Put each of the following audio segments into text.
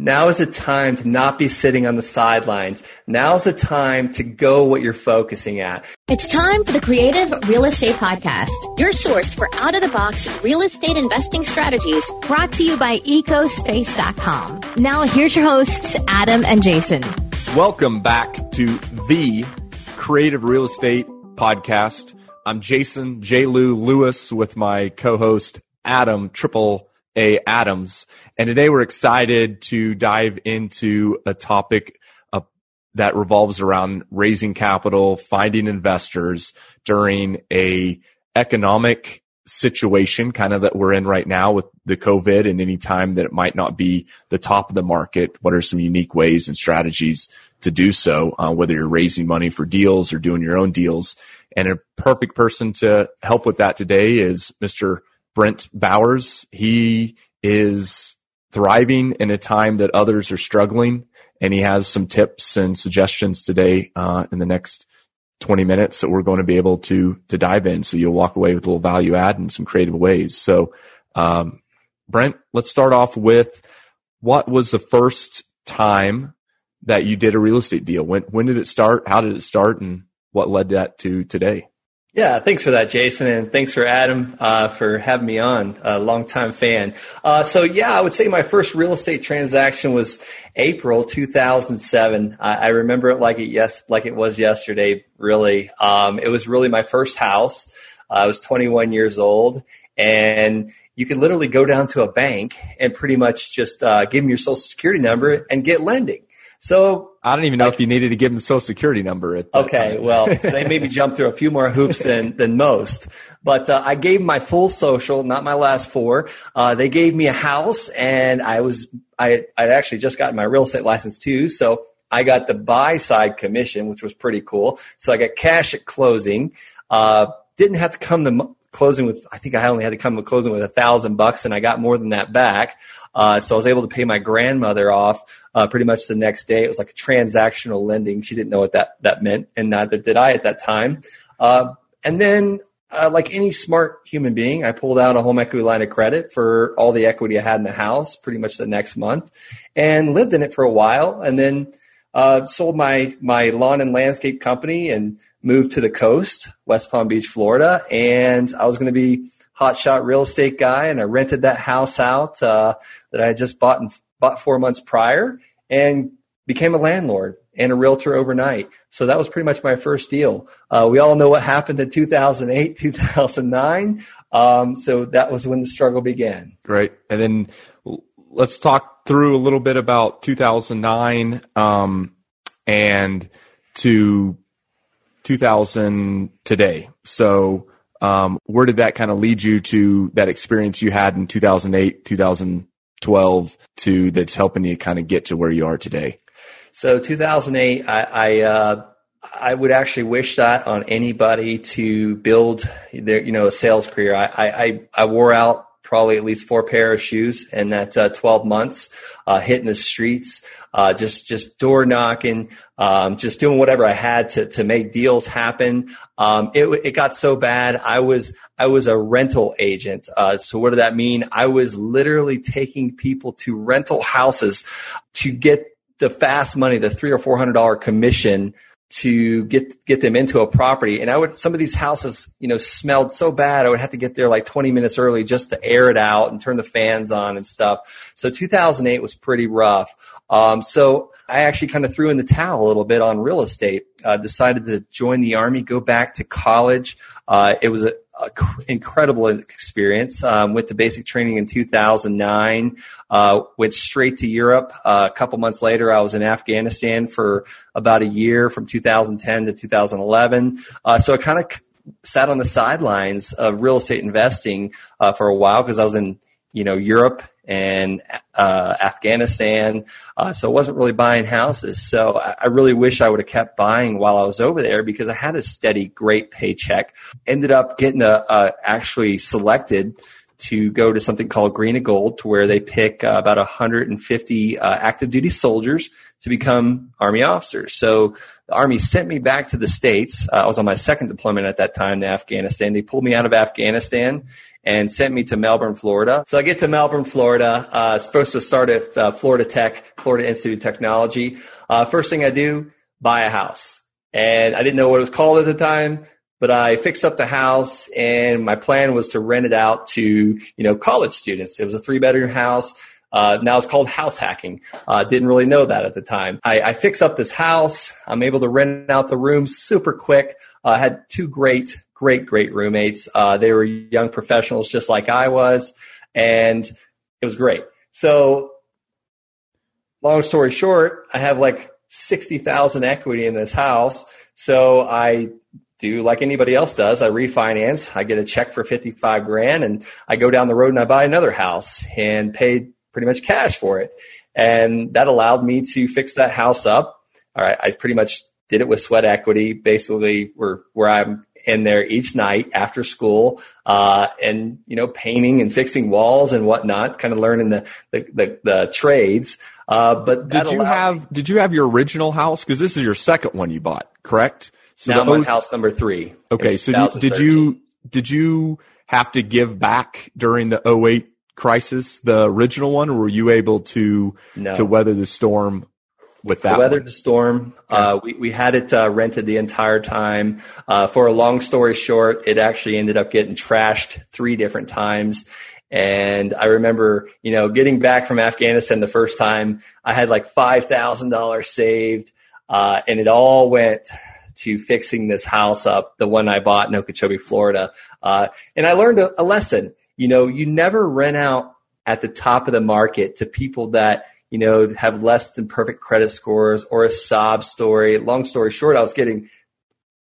Now is the time to not be sitting on the sidelines. Now is the time to go what you're focusing at. It's time for the Creative Real Estate Podcast, your source for out of the box real estate investing strategies brought to you by ecospace.com. Now, here's your hosts, Adam and Jason. Welcome back to the Creative Real Estate Podcast. I'm Jason J. Lou Lewis with my co-host Adam Triple A. Adams. And today we're excited to dive into a topic uh, that revolves around raising capital, finding investors during a economic situation kind of that we're in right now with the COVID and any time that it might not be the top of the market. What are some unique ways and strategies to do so, uh, whether you're raising money for deals or doing your own deals? And a perfect person to help with that today is Mr. Brent Bowers. He is thriving in a time that others are struggling. And he has some tips and suggestions today uh, in the next 20 minutes that we're going to be able to to dive in. So you'll walk away with a little value add and some creative ways. So, um, Brent, let's start off with what was the first time that you did a real estate deal? When when did it start? How did it start? And what led that to today? Yeah, thanks for that, Jason, and thanks for Adam uh, for having me on. A longtime fan. Uh, so yeah, I would say my first real estate transaction was April 2007. I, I remember it like it yes, like it was yesterday. Really, um, it was really my first house. Uh, I was 21 years old, and you could literally go down to a bank and pretty much just uh, give them your social security number and get lending. So I don't even know like, if you needed to give them the social security number. okay, time. well, they maybe jumped through a few more hoops than than most. But uh, I gave my full social, not my last four. Uh, they gave me a house, and I was I I'd actually just gotten my real estate license too, so I got the buy side commission, which was pretty cool. So I got cash at closing. Uh, didn't have to come to closing with I think I only had to come closing with a thousand bucks, and I got more than that back. Uh, so I was able to pay my grandmother off uh, pretty much the next day. It was like a transactional lending. She didn't know what that that meant, and neither did I at that time. Uh, and then, uh, like any smart human being, I pulled out a home equity line of credit for all the equity I had in the house, pretty much the next month, and lived in it for a while, and then uh, sold my my lawn and landscape company and moved to the coast, West Palm Beach, Florida, and I was going to be hotshot real estate guy, and I rented that house out uh, that I had just bought and bought four months prior, and became a landlord and a realtor overnight. So that was pretty much my first deal. Uh, we all know what happened in 2008, 2009. Um, so that was when the struggle began. Great. And then let's talk through a little bit about 2009 um, and to 2000 today. So, um, where did that kind of lead you to that experience you had in 2008, 2012 to that's helping you kind of get to where you are today? So 2008, I, I, uh, I would actually wish that on anybody to build their, you know, a sales career. I, I, I wore out probably at least four pair of shoes in that uh, 12 months, uh, hitting the streets, uh, just just door knocking, um, just doing whatever I had to to make deals happen. Um, it it got so bad. I was I was a rental agent. Uh, so what did that mean? I was literally taking people to rental houses to get the fast money, the three or four hundred dollar commission to get get them into a property. And I would some of these houses, you know, smelled so bad I would have to get there like 20 minutes early just to air it out and turn the fans on and stuff. So 2008 was pretty rough. Um, so I actually kind of threw in the towel a little bit on real estate. Uh, decided to join the army, go back to college. Uh, it was a, incredible experience. Um, went to basic training in 2009. Uh, went straight to Europe. Uh, a couple months later, I was in Afghanistan for about a year, from 2010 to 2011. Uh, so I kind of sat on the sidelines of real estate investing uh, for a while because I was in you know Europe and uh, Afghanistan. Uh, so I wasn't really buying houses. So I, I really wish I would have kept buying while I was over there because I had a steady, great paycheck. Ended up getting a, uh, actually selected to go to something called Green to Gold, to where they pick uh, about 150 uh, active duty soldiers to become Army officers. So the Army sent me back to the States. Uh, I was on my second deployment at that time to Afghanistan. They pulled me out of Afghanistan and sent me to Melbourne, Florida. So I get to Melbourne, Florida, uh, supposed to start at uh, Florida Tech, Florida Institute of Technology. Uh, first thing I do, buy a house. And I didn't know what it was called at the time, but I fixed up the house and my plan was to rent it out to, you know, college students. It was a three bedroom house. Uh, now it's called house hacking. Uh, didn't really know that at the time. I, I fix up this house. I'm able to rent out the rooms super quick. I uh, had two great, great, great roommates. Uh, they were young professionals just like I was, and it was great. So, long story short, I have like 60,000 equity in this house. So I do like anybody else does. I refinance. I get a check for 55 grand and I go down the road and I buy another house and paid pretty much cash for it. And that allowed me to fix that house up. All right. I pretty much did it with sweat equity, basically where, where I'm in there each night after school, uh, and, you know, painting and fixing walls and whatnot, kind of learning the, the, the, the trades. Uh, but did you have, me. did you have your original house? Cause this is your second one you bought, correct? So now I'm on house number three. Okay. So did you, did you have to give back during the 08 crisis, the original one, or were you able to, no. to weather the storm with that. Weathered the storm. Okay. Uh, we, we had it uh, rented the entire time. Uh, for a long story short, it actually ended up getting trashed three different times. And I remember, you know, getting back from Afghanistan the first time, I had like $5,000 saved, uh, and it all went to fixing this house up, the one I bought in Okeechobee, Florida. Uh, and I learned a, a lesson. You know, you never rent out at the top of the market to people that you know, have less than perfect credit scores or a sob story. Long story short, I was getting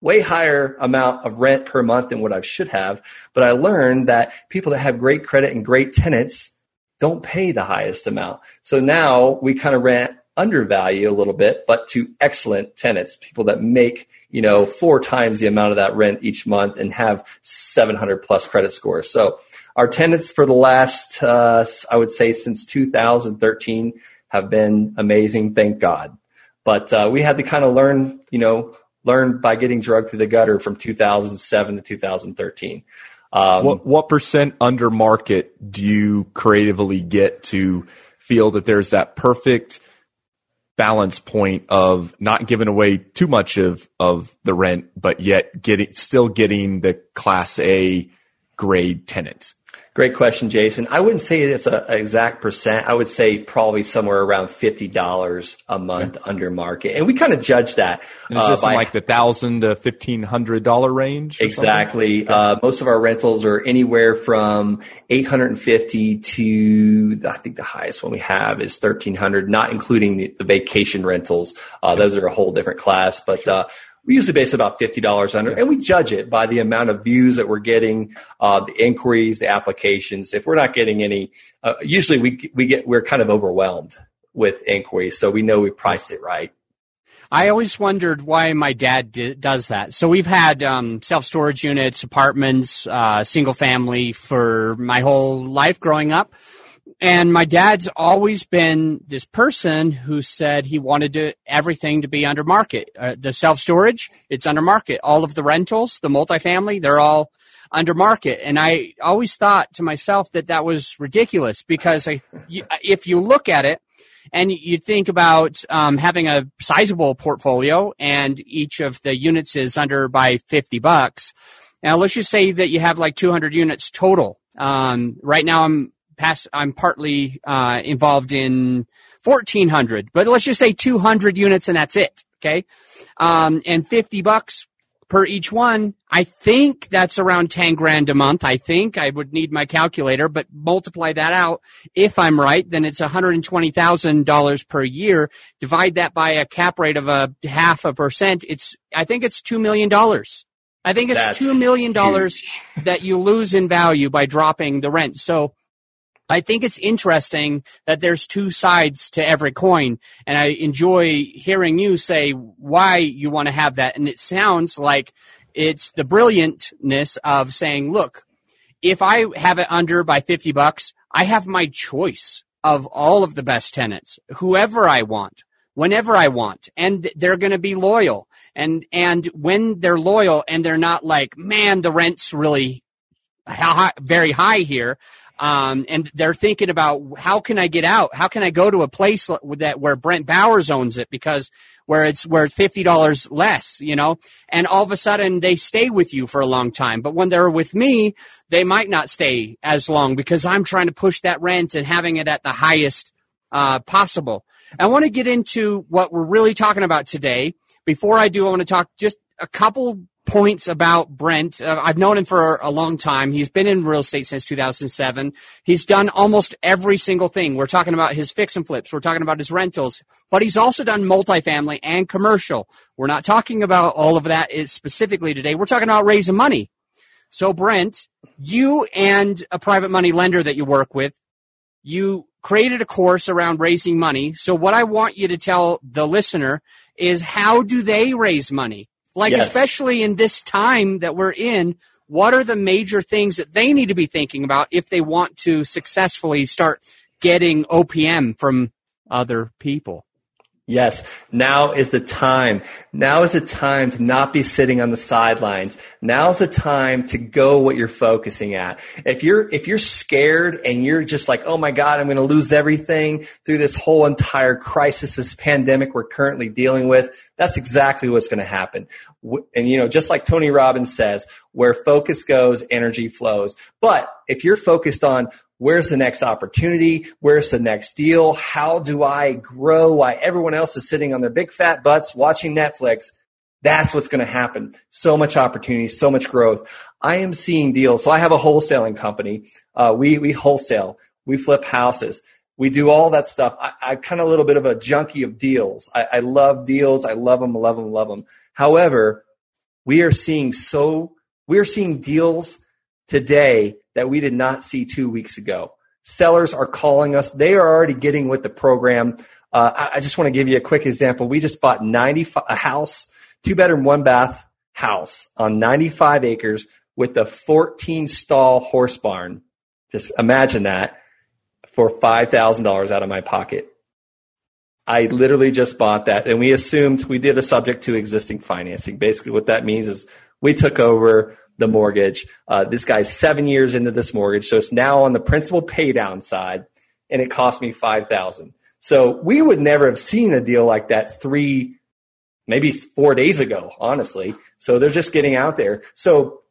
way higher amount of rent per month than what I should have. But I learned that people that have great credit and great tenants don't pay the highest amount. So now we kind of rent undervalue a little bit, but to excellent tenants, people that make, you know, four times the amount of that rent each month and have 700 plus credit scores. So our tenants for the last, uh, I would say since 2013 have been amazing. Thank God. But, uh, we had to kind of learn, you know, learn by getting drugged through the gutter from 2007 to 2013. Um, what, what percent under market do you creatively get to feel that there's that perfect balance point of not giving away too much of, of the rent, but yet getting, still getting the class A grade tenant? Great question, Jason. I wouldn't say it's an exact percent. I would say probably somewhere around fifty dollars a month okay. under market, and we kind of judge that. And is this uh, by, in like the thousand to fifteen hundred dollar range? Exactly. Okay. Uh, most of our rentals are anywhere from eight hundred and fifty to I think the highest one we have is thirteen hundred, not including the, the vacation rentals. Uh, those are a whole different class, but uh, we usually base about $50 under, and we judge it by the amount of views that we're getting, uh, the inquiries, the applications. If we're not getting any, uh, usually we, we get, we're kind of overwhelmed with inquiries. So we know we priced it right. I always wondered why my dad d- does that. So we've had um, self storage units, apartments, uh, single family for my whole life growing up. And my dad's always been this person who said he wanted to, everything to be under market. Uh, the self storage, it's under market. All of the rentals, the multifamily, they're all under market. And I always thought to myself that that was ridiculous because I, if you look at it and you think about um, having a sizable portfolio and each of the units is under by 50 bucks. Now let's just say that you have like 200 units total. Um, right now I'm pass, I'm partly uh, involved in 1,400, but let's just say 200 units and that's it. Okay, um, and 50 bucks per each one. I think that's around 10 grand a month. I think I would need my calculator, but multiply that out. If I'm right, then it's $120,000 per year. Divide that by a cap rate of a half a percent. It's, I think it's $2 million. I think it's That's $2 million that you lose in value by dropping the rent. So I think it's interesting that there's two sides to every coin, and I enjoy hearing you say why you want to have that. And it sounds like it's the brilliantness of saying, look, if I have it under by 50 bucks, I have my choice of all of the best tenants, whoever I want, whenever I want, and they're going to be loyal. And, and when they're loyal and they're not like, man, the rent's really very high here. Um, and they're thinking about how can I get out? How can I go to a place that where Brent Bowers owns it because where it's where it's fifty dollars less, you know? And all of a sudden they stay with you for a long time. But when they're with me, they might not stay as long because I'm trying to push that rent and having it at the highest uh, possible. I want to get into what we're really talking about today. Before I do, I want to talk just a couple points about Brent. Uh, I've known him for a long time. He's been in real estate since 2007. He's done almost every single thing. We're talking about his fix and flips. We're talking about his rentals, but he's also done multifamily and commercial. We're not talking about all of that specifically today. We're talking about raising money. So Brent, you and a private money lender that you work with, you created a course around raising money. So what I want you to tell the listener is how do they raise money? Like, yes. especially in this time that we're in, what are the major things that they need to be thinking about if they want to successfully start getting OPM from other people? Yes, now is the time. Now is the time to not be sitting on the sidelines. Now is the time to go what you're focusing at. If you're, if you're scared and you're just like, oh my God, I'm going to lose everything through this whole entire crisis, this pandemic we're currently dealing with, that's exactly what's going to happen. And you know, just like Tony Robbins says, where focus goes, energy flows. But if you're focused on Where's the next opportunity? Where's the next deal? How do I grow Why everyone else is sitting on their big fat butts watching Netflix? That's what's going to happen. So much opportunity, so much growth. I am seeing deals. So I have a wholesaling company. Uh, we, we wholesale. We flip houses. We do all that stuff. I, am kind of a little bit of a junkie of deals. I, I love deals. I love them, love them, love them. However, we are seeing so, we are seeing deals today that we did not see two weeks ago. Sellers are calling us. They are already getting with the program. Uh, I, I, just want to give you a quick example. We just bought 90, a house, two bedroom, one bath house on 95 acres with a 14 stall horse barn. Just imagine that for $5,000 out of my pocket. I literally just bought that and we assumed we did a subject to existing financing. Basically what that means is we took over the mortgage. Uh, this guy's seven years into this mortgage, so it's now on the principal pay down side, and it cost me five thousand. So we would never have seen a deal like that three, maybe four days ago, honestly. So they're just getting out there. So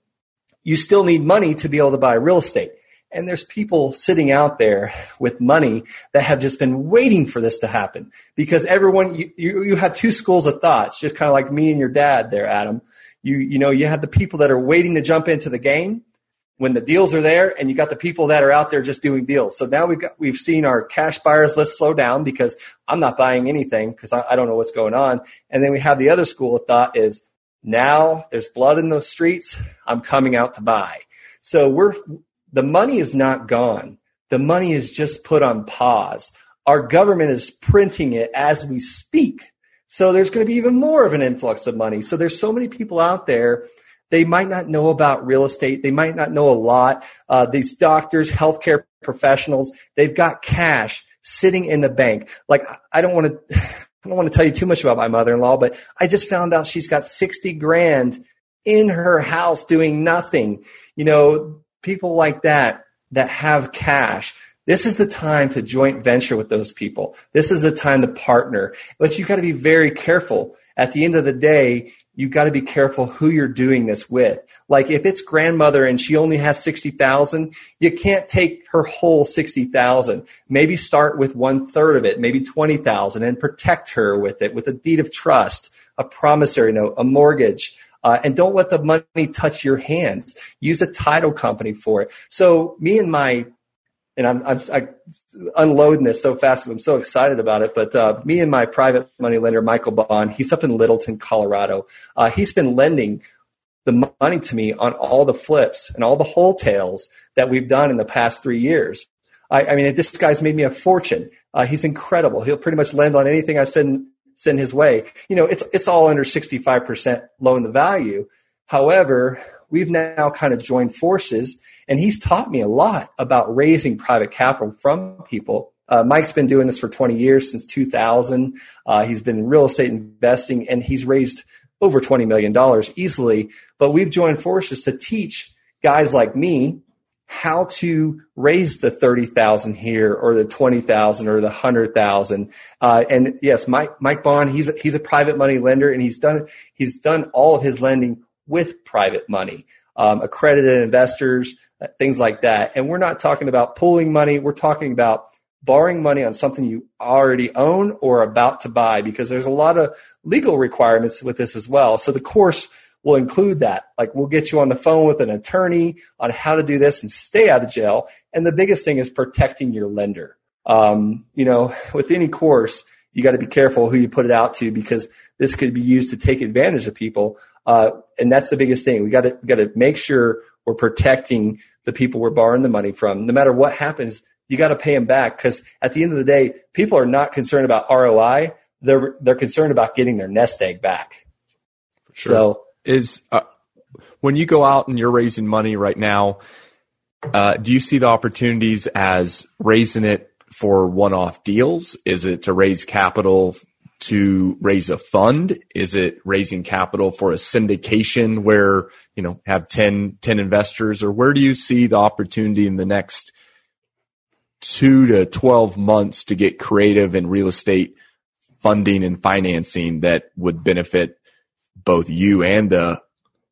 you still need money to be able to buy real estate. And there's people sitting out there with money that have just been waiting for this to happen because everyone, you, you, you have two schools of thoughts, just kind of like me and your dad there, Adam. You, you know, you have the people that are waiting to jump into the game when the deals are there and you got the people that are out there just doing deals. So now we've got, we've seen our cash buyers list slow down because I'm not buying anything because I, I don't know what's going on. And then we have the other school of thought is now there's blood in the streets. I'm coming out to buy. So we're, the money is not gone. The money is just put on pause. Our government is printing it as we speak. So there's going to be even more of an influx of money. So there's so many people out there. They might not know about real estate. They might not know a lot. Uh, these doctors, healthcare professionals, they've got cash sitting in the bank. Like I don't want to, I don't want to tell you too much about my mother-in-law, but I just found out she's got 60 grand in her house doing nothing. You know, people like that, that have cash this is the time to joint venture with those people. This is the time to partner. But you've got to be very careful. At the end of the day, you've got to be careful who you're doing this with. Like if it's grandmother and she only has 60,000, you can't take her whole 60,000. Maybe start with one third of it, maybe 20,000 and protect her with it with a deed of trust, a promissory note, a mortgage. Uh, and don't let the money touch your hands. Use a title company for it. So me and my and I'm, I'm I unloading this so fast because I'm so excited about it. But uh, me and my private money lender, Michael Bond, he's up in Littleton, Colorado. Uh, he's been lending the money to me on all the flips and all the wholesales that we've done in the past three years. I, I mean, this guy's made me a fortune. Uh, he's incredible. He'll pretty much lend on anything I send send his way. You know, it's it's all under 65% loan to value. However, we've now kind of joined forces and he's taught me a lot about raising private capital from people. Uh, Mike's been doing this for 20 years since 2000. Uh, he's been in real estate investing and he's raised over $20 million easily. But we've joined forces to teach guys like me how to raise the 30,000 here or the 20,000 or the 100,000. Uh, and yes, Mike, Mike Bond, he's a, he's a private money lender and he's done, he's done all of his lending with private money, um, accredited investors, uh, things like that. And we're not talking about pooling money. We're talking about borrowing money on something you already own or about to buy because there's a lot of legal requirements with this as well. So the course will include that. Like we'll get you on the phone with an attorney on how to do this and stay out of jail. And the biggest thing is protecting your lender. Um, you know, with any course, you got to be careful who you put it out to because this could be used to take advantage of people. Uh, and that's the biggest thing. We got to got to make sure we're protecting the people we're borrowing the money from. No matter what happens, you got to pay them back because at the end of the day, people are not concerned about ROI. They're they're concerned about getting their nest egg back. Sure. So is uh, when you go out and you're raising money right now, uh, do you see the opportunities as raising it for one-off deals? Is it to raise capital to raise a fund? Is it raising capital for a syndication where, you know, have 10, 10 investors or where do you see the opportunity in the next two to 12 months to get creative in real estate funding and financing that would benefit both you and the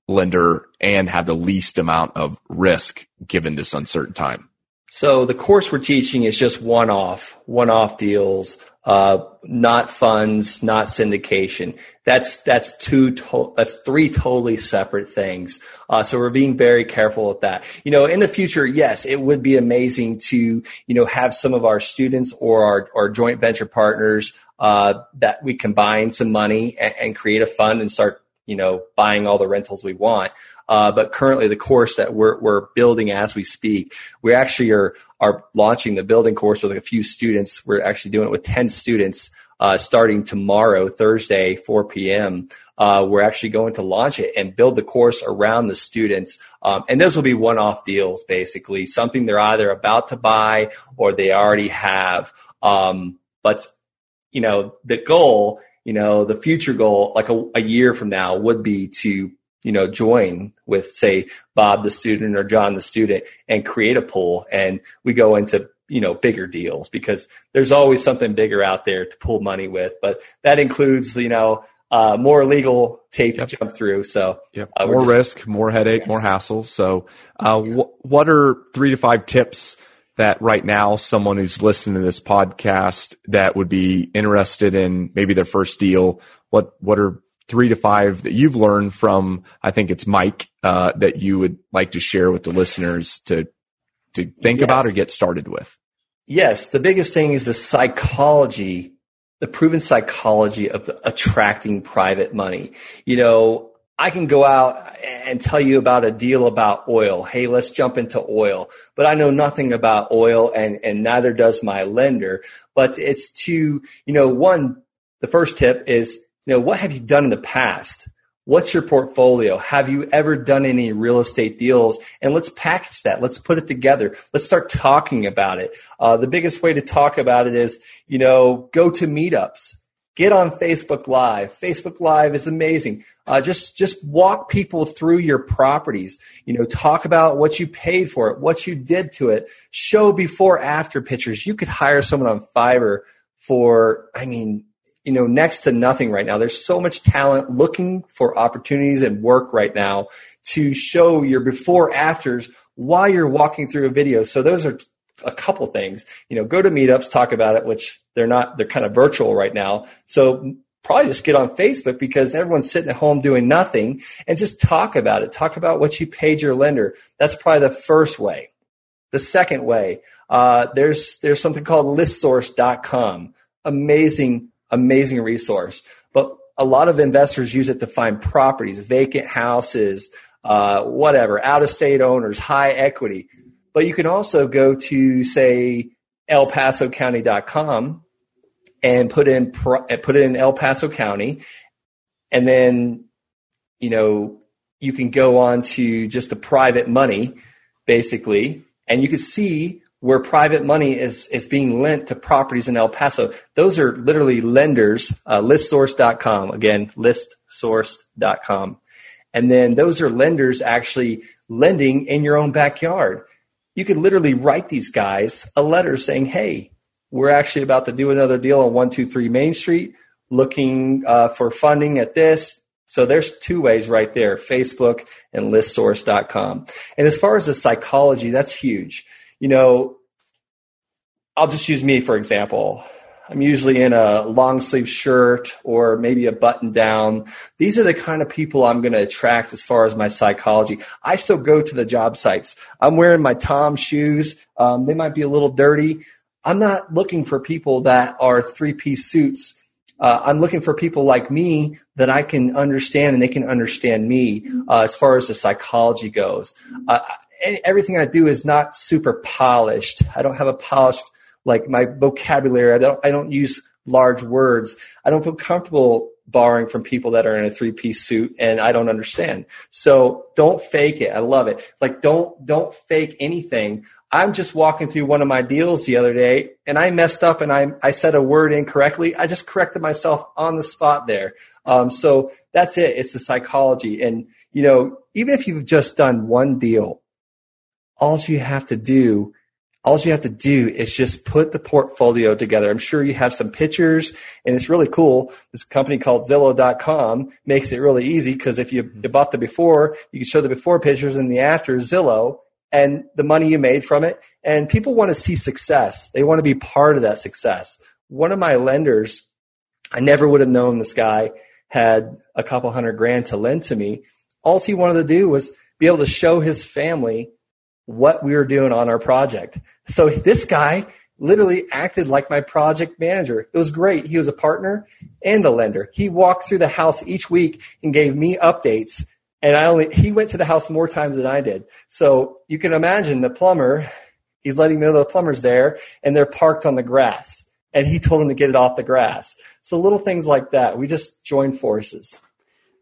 lender and have the least amount of risk given this uncertain time? So the course we're teaching is just one off, one off deals, uh, not funds, not syndication. That's that's two to- that's three totally separate things. Uh, so we're being very careful with that. You know, in the future, yes, it would be amazing to you know have some of our students or our, our joint venture partners uh, that we combine some money and, and create a fund and start you know, buying all the rentals we want. Uh, but currently the course that we're, we're building as we speak, we actually are, are launching the building course with a few students. We're actually doing it with 10 students, uh, starting tomorrow, Thursday, 4 p.m. Uh, we're actually going to launch it and build the course around the students. Um, and those will be one-off deals, basically, something they're either about to buy or they already have. Um, but you know, the goal you know, the future goal, like a, a year from now, would be to you know, join with say Bob the student or John the student and create a pool and we go into, you know, bigger deals because there's always something bigger out there to pull money with. But that includes, you know, uh, more legal tape yep. to jump through. So yep. Uh, more just, risk, more headache, yes. more hassle. So, uh, wh- what are three to five tips that right now someone who's listening to this podcast that would be interested in maybe their first deal, what what are three to five that you've learned from I think it's Mike uh, that you would like to share with the listeners to to think yes. about or get started with? Yes, the biggest thing is the psychology, the proven psychology of the attracting private money. You know, I can go out and tell you about a deal about oil. Hey, let's jump into oil. But I know nothing about oil and, and neither does my lender. But it's to, you know, one, the first tip is, you know, what have you done in the past? What's your portfolio? Have you ever done any real estate deals? And let's package that. Let's put it together. Let's start talking about it. Uh, the biggest way to talk about it is, you know, go to meetups Get on Facebook Live. Facebook Live is amazing. Uh, just just walk people through your properties. You know, talk about what you paid for it, what you did to it. Show before after pictures. You could hire someone on Fiverr for, I mean, you know, next to nothing right now. There's so much talent looking for opportunities and work right now to show your before afters while you're walking through a video. So those are a couple things. You know, go to meetups, talk about it, which they're not, they're kind of virtual right now. So probably just get on Facebook because everyone's sitting at home doing nothing and just talk about it. Talk about what you paid your lender. That's probably the first way. The second way, uh, there's, there's something called listsource.com. Amazing, amazing resource. But a lot of investors use it to find properties, vacant houses, uh, whatever, out of state owners, high equity. But you can also go to say elpasocounty.com and put in put in El Paso County, and then you know you can go on to just the private money basically, and you can see where private money is is being lent to properties in El Paso. Those are literally lenders. Uh, listsource.com again, listsource.com, and then those are lenders actually lending in your own backyard you could literally write these guys a letter saying, "Hey, we're actually about to do another deal on one two three Main Street, looking uh, for funding at this." So there's two ways right there: Facebook and ListSource.com. And as far as the psychology, that's huge. You know, I'll just use me for example. I'm usually in a long sleeve shirt or maybe a button down. These are the kind of people I'm going to attract as far as my psychology. I still go to the job sites. I'm wearing my Tom shoes. Um, they might be a little dirty. I'm not looking for people that are three piece suits. Uh, I'm looking for people like me that I can understand and they can understand me uh, as far as the psychology goes. Uh, everything I do is not super polished. I don't have a polished like my vocabulary. I don't, I don't use large words. I don't feel comfortable borrowing from people that are in a three piece suit and I don't understand. So don't fake it. I love it. Like don't, don't fake anything. I'm just walking through one of my deals the other day and I messed up and I, I said a word incorrectly. I just corrected myself on the spot there. Um, so that's it. It's the psychology. And, you know, even if you've just done one deal, all you have to do all you have to do is just put the portfolio together. I'm sure you have some pictures and it's really cool. This company called Zillow.com makes it really easy because if you, mm-hmm. you bought the before, you can show the before pictures and the after Zillow and the money you made from it. And people want to see success. They want to be part of that success. One of my lenders, I never would have known this guy had a couple hundred grand to lend to me. All he wanted to do was be able to show his family what we were doing on our project. So this guy literally acted like my project manager. It was great. He was a partner and a lender. He walked through the house each week and gave me updates. And I only, he went to the house more times than I did. So you can imagine the plumber, he's letting me know the plumber's there and they're parked on the grass. And he told him to get it off the grass. So little things like that. We just join forces.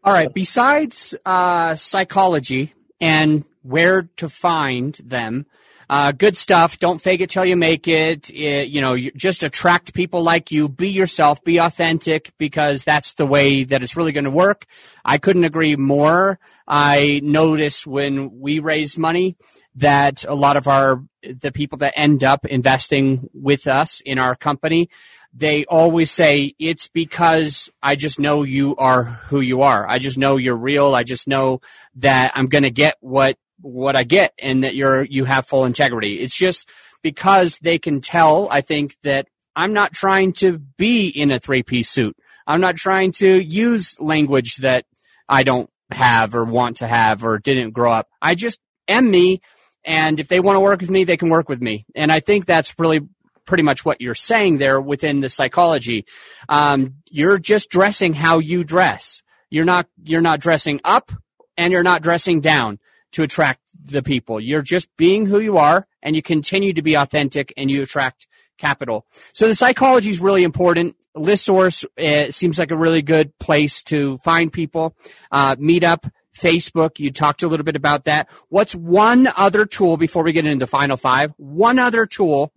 All right. Besides uh, psychology and where to find them, uh, good stuff. Don't fake it till you make it. it. You know, just attract people like you. Be yourself. Be authentic because that's the way that it's really going to work. I couldn't agree more. I notice when we raise money that a lot of our the people that end up investing with us in our company they always say it's because I just know you are who you are. I just know you're real. I just know that I'm going to get what what I get and that you're you have full integrity. It's just because they can tell, I think that I'm not trying to be in a three-piece suit. I'm not trying to use language that I don't have or want to have or didn't grow up. I just am me and if they want to work with me, they can work with me. And I think that's really pretty much what you're saying there within the psychology. Um, you're just dressing how you dress. You're not you're not dressing up and you're not dressing down to attract the people. You're just being who you are and you continue to be authentic and you attract capital. So the psychology is really important. ListSource uh, seems like a really good place to find people. Uh, Meetup, Facebook, you talked a little bit about that. What's one other tool before we get into final five? One other tool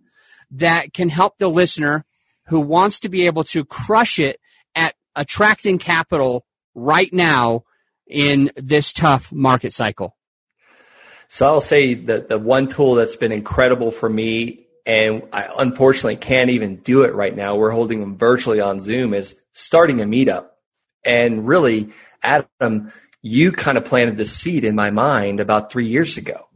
that can help the listener who wants to be able to crush it at attracting capital right now in this tough market cycle? So I'll say that the one tool that's been incredible for me, and I unfortunately can't even do it right now. We're holding them virtually on Zoom is starting a meetup. And really, Adam, you kind of planted the seed in my mind about three years ago.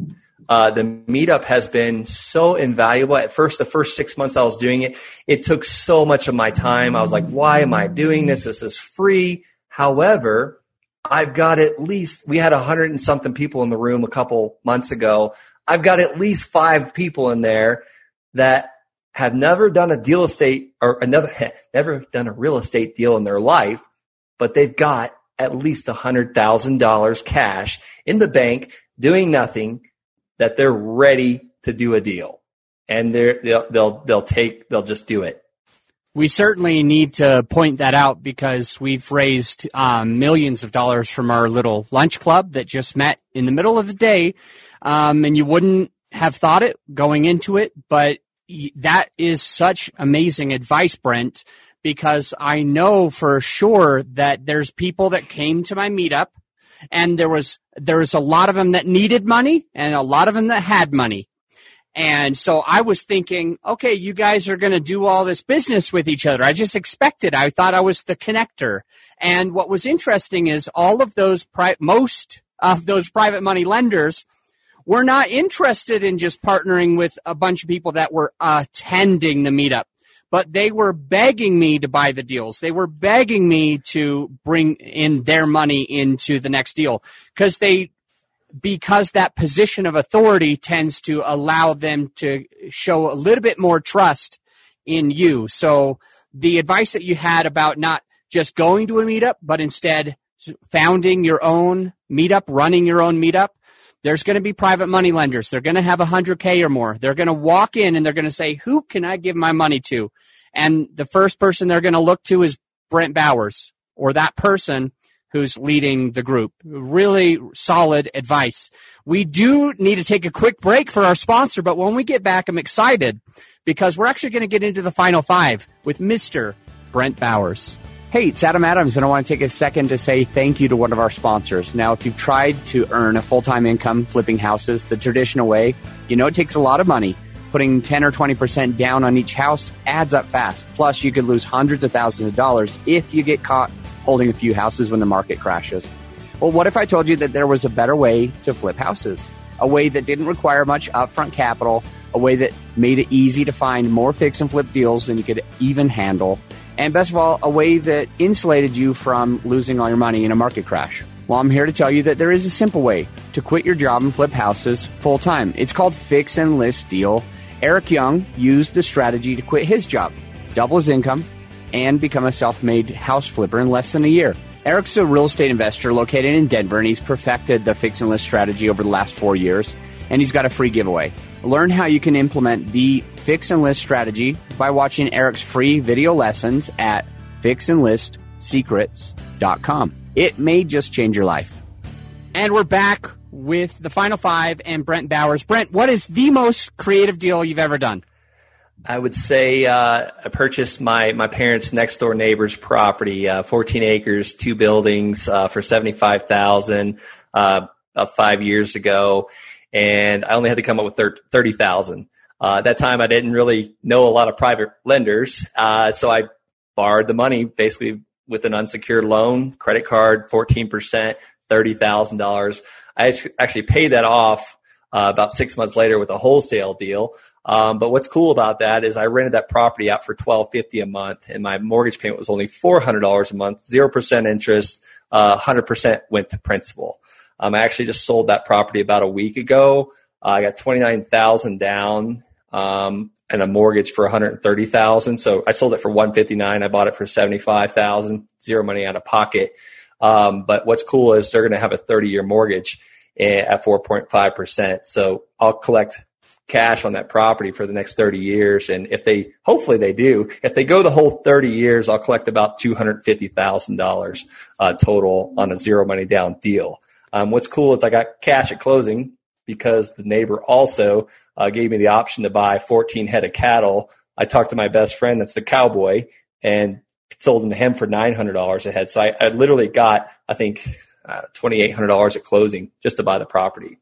Uh, the meetup has been so invaluable. At first, the first six months I was doing it, it took so much of my time. I was like, why am I doing this? This is free. However, I've got at least, we had a hundred and something people in the room a couple months ago. I've got at least five people in there that have never done a deal estate or another, never done a real estate deal in their life, but they've got at least a hundred thousand dollars cash in the bank doing nothing that they're ready to do a deal and they're, they'll, they'll, they'll take, they'll just do it. We certainly need to point that out because we've raised um, millions of dollars from our little lunch club that just met in the middle of the day. Um, and you wouldn't have thought it going into it, but that is such amazing advice, Brent, because I know for sure that there's people that came to my meetup and there was, there was a lot of them that needed money and a lot of them that had money. And so I was thinking, okay, you guys are going to do all this business with each other. I just expected. I thought I was the connector. And what was interesting is all of those pri- most of those private money lenders were not interested in just partnering with a bunch of people that were attending the meetup but they were begging me to buy the deals. They were begging me to bring in their money into the next deal because they because that position of authority tends to allow them to show a little bit more trust in you. So the advice that you had about not just going to a meetup, but instead founding your own meetup, running your own meetup, there's going to be private money lenders. They're going to have 100K or more. They're going to walk in and they're going to say, who can I give my money to? And the first person they're going to look to is Brent Bowers or that person who's leading the group. Really solid advice. We do need to take a quick break for our sponsor, but when we get back, I'm excited because we're actually going to get into the final five with Mr. Brent Bowers. Hey, it's Adam Adams, and I want to take a second to say thank you to one of our sponsors. Now, if you've tried to earn a full time income flipping houses the traditional way, you know it takes a lot of money putting 10 or 20% down on each house adds up fast. Plus, you could lose hundreds of thousands of dollars if you get caught holding a few houses when the market crashes. Well, what if I told you that there was a better way to flip houses? A way that didn't require much upfront capital, a way that made it easy to find more fix and flip deals than you could even handle, and best of all, a way that insulated you from losing all your money in a market crash. Well, I'm here to tell you that there is a simple way to quit your job and flip houses full time. It's called Fix and List Deal Eric Young used the strategy to quit his job, double his income, and become a self made house flipper in less than a year. Eric's a real estate investor located in Denver, and he's perfected the fix and list strategy over the last four years, and he's got a free giveaway. Learn how you can implement the fix and list strategy by watching Eric's free video lessons at fixandlistsecrets.com. It may just change your life. And we're back with the final five and Brent Bowers. Brent, what is the most creative deal you've ever done? I would say uh, I purchased my my parents' next door neighbor's property, uh, 14 acres, two buildings, uh, for 75 thousand uh, five years ago, and I only had to come up with 30 thousand. Uh, at that time, I didn't really know a lot of private lenders, uh, so I borrowed the money basically with an unsecured loan, credit card, 14 percent, thirty thousand dollars. I actually paid that off uh, about six months later with a wholesale deal. Um, but what's cool about that is I rented that property out for twelve fifty a month, and my mortgage payment was only four hundred dollars a month, zero percent interest, uh, hundred percent went to principal. Um, I actually just sold that property about a week ago. Uh, I got twenty nine thousand down um, and a mortgage for one hundred thirty thousand. So I sold it for one fifty nine. I bought it for seventy five thousand, zero money out of pocket. Um, but what's cool is they're going to have a 30 year mortgage at 4.5%. So I'll collect cash on that property for the next 30 years. And if they, hopefully they do, if they go the whole 30 years, I'll collect about $250,000 uh, total on a zero money down deal. Um, what's cool is I got cash at closing because the neighbor also uh, gave me the option to buy 14 head of cattle. I talked to my best friend, that's the cowboy, and sold them to him for $900 a head. So I, I literally got, I think, uh, $2,800 at closing just to buy the property.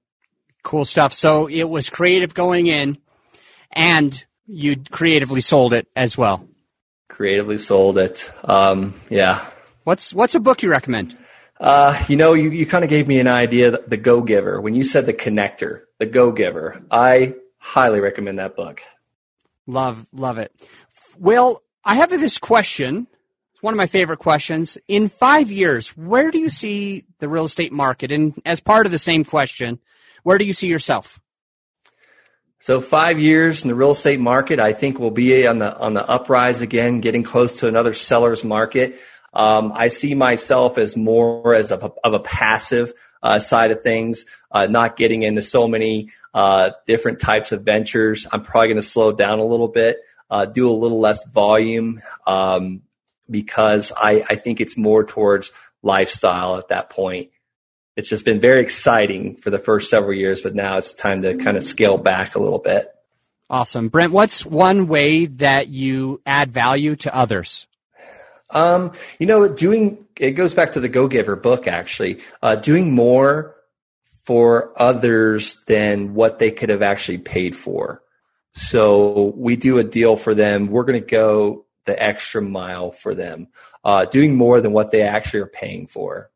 Cool stuff. So it was creative going in and you creatively sold it as well. Creatively sold it. Um, yeah. What's, what's a book you recommend? Uh, you know, you, you kind of gave me an idea, the Go Giver. When you said the connector, the Go Giver, I highly recommend that book. Love, love it. Well, I have this question It's one of my favorite questions. In five years, where do you see the real estate market? And as part of the same question, where do you see yourself? So five years in the real estate market, I think we'll be on the on the uprise again, getting close to another seller's market. Um, I see myself as more as a, of a passive uh, side of things, uh, not getting into so many uh, different types of ventures. I'm probably going to slow down a little bit, uh, do a little less volume. Um, because I, I think it's more towards lifestyle at that point. It's just been very exciting for the first several years, but now it's time to kind of scale back a little bit. Awesome. Brent, what's one way that you add value to others? Um, you know, doing, it goes back to the Go Giver book actually, uh, doing more for others than what they could have actually paid for. So we do a deal for them. We're going to go the extra mile for them, uh, doing more than what they actually are paying for.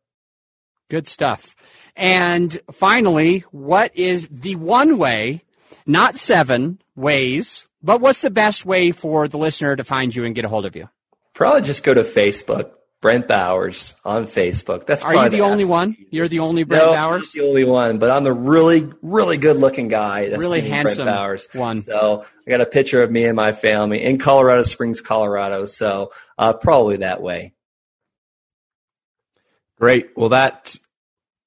Good stuff. And finally, what is the one way, not seven ways, but what's the best way for the listener to find you and get a hold of you? Probably just go to Facebook. Brent Bowers on Facebook. That's are you the, the only one? You're the only Brent Bowers. no, Bowers. the only one, but I'm the really, really good looking guy. That's really handsome Brent Bowers. one. So I got a picture of me and my family in Colorado Springs, Colorado. So uh, probably that way. Great. Well, that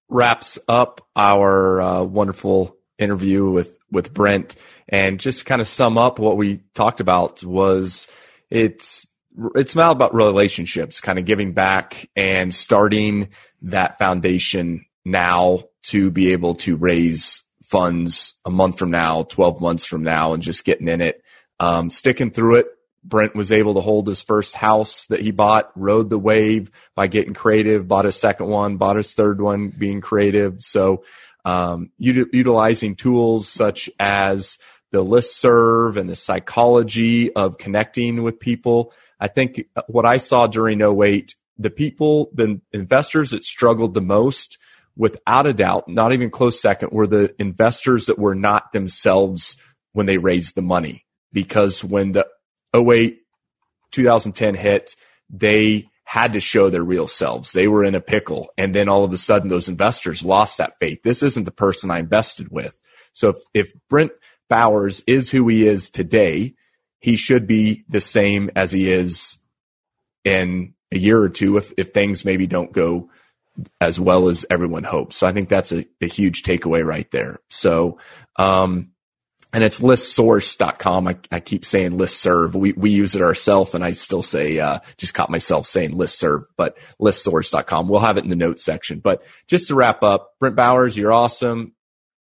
wraps up our uh, wonderful interview with with Brent. And just kind of sum up what we talked about was it's it's not about relationships, kind of giving back and starting that foundation now to be able to raise funds a month from now, 12 months from now, and just getting in it, um, sticking through it. Brent was able to hold his first house that he bought, rode the wave by getting creative, bought his second one, bought his third one, being creative. So, um, utilizing tools such as the list serve and the psychology of connecting with people I think what I saw during 08, the people, the investors that struggled the most, without a doubt, not even close second, were the investors that were not themselves when they raised the money. Because when the 08, 2010 hit, they had to show their real selves. They were in a pickle. And then all of a sudden, those investors lost that faith. This isn't the person I invested with. So if, if Brent Bowers is who he is today, he should be the same as he is in a year or two if, if things maybe don't go as well as everyone hopes. So I think that's a, a huge takeaway right there. So, um, and it's listsource.com. I, I keep saying listserv. We, we use it ourselves and I still say, uh, just caught myself saying listserv, but listsource.com. We'll have it in the notes section. But just to wrap up, Brent Bowers, you're awesome.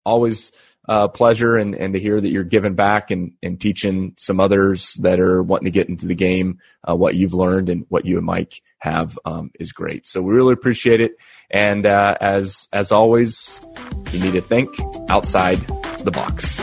Always a pleasure and, and to hear that you're giving back and, and teaching some others that are wanting to get into the game uh, what you've learned and what you and Mike have um, is great. So we really appreciate it. And uh, as as always, you need to think outside the box.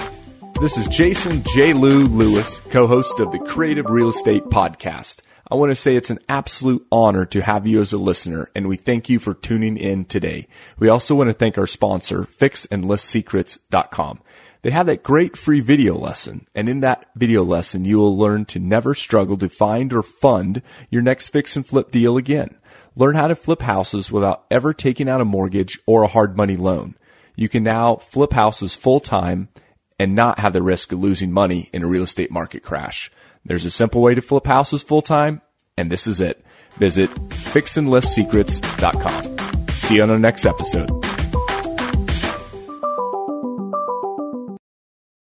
This is Jason J. Lou Lewis, co-host of the Creative Real Estate Podcast. I want to say it's an absolute honor to have you as a listener, and we thank you for tuning in today. We also want to thank our sponsor, fixandlistsecrets.com. They have that great free video lesson, and in that video lesson, you will learn to never struggle to find or fund your next fix and flip deal again. Learn how to flip houses without ever taking out a mortgage or a hard money loan. You can now flip houses full time and not have the risk of losing money in a real estate market crash. There's a simple way to flip houses full time, and this is it. Visit fixandlistsecrets.com. See you on the next episode.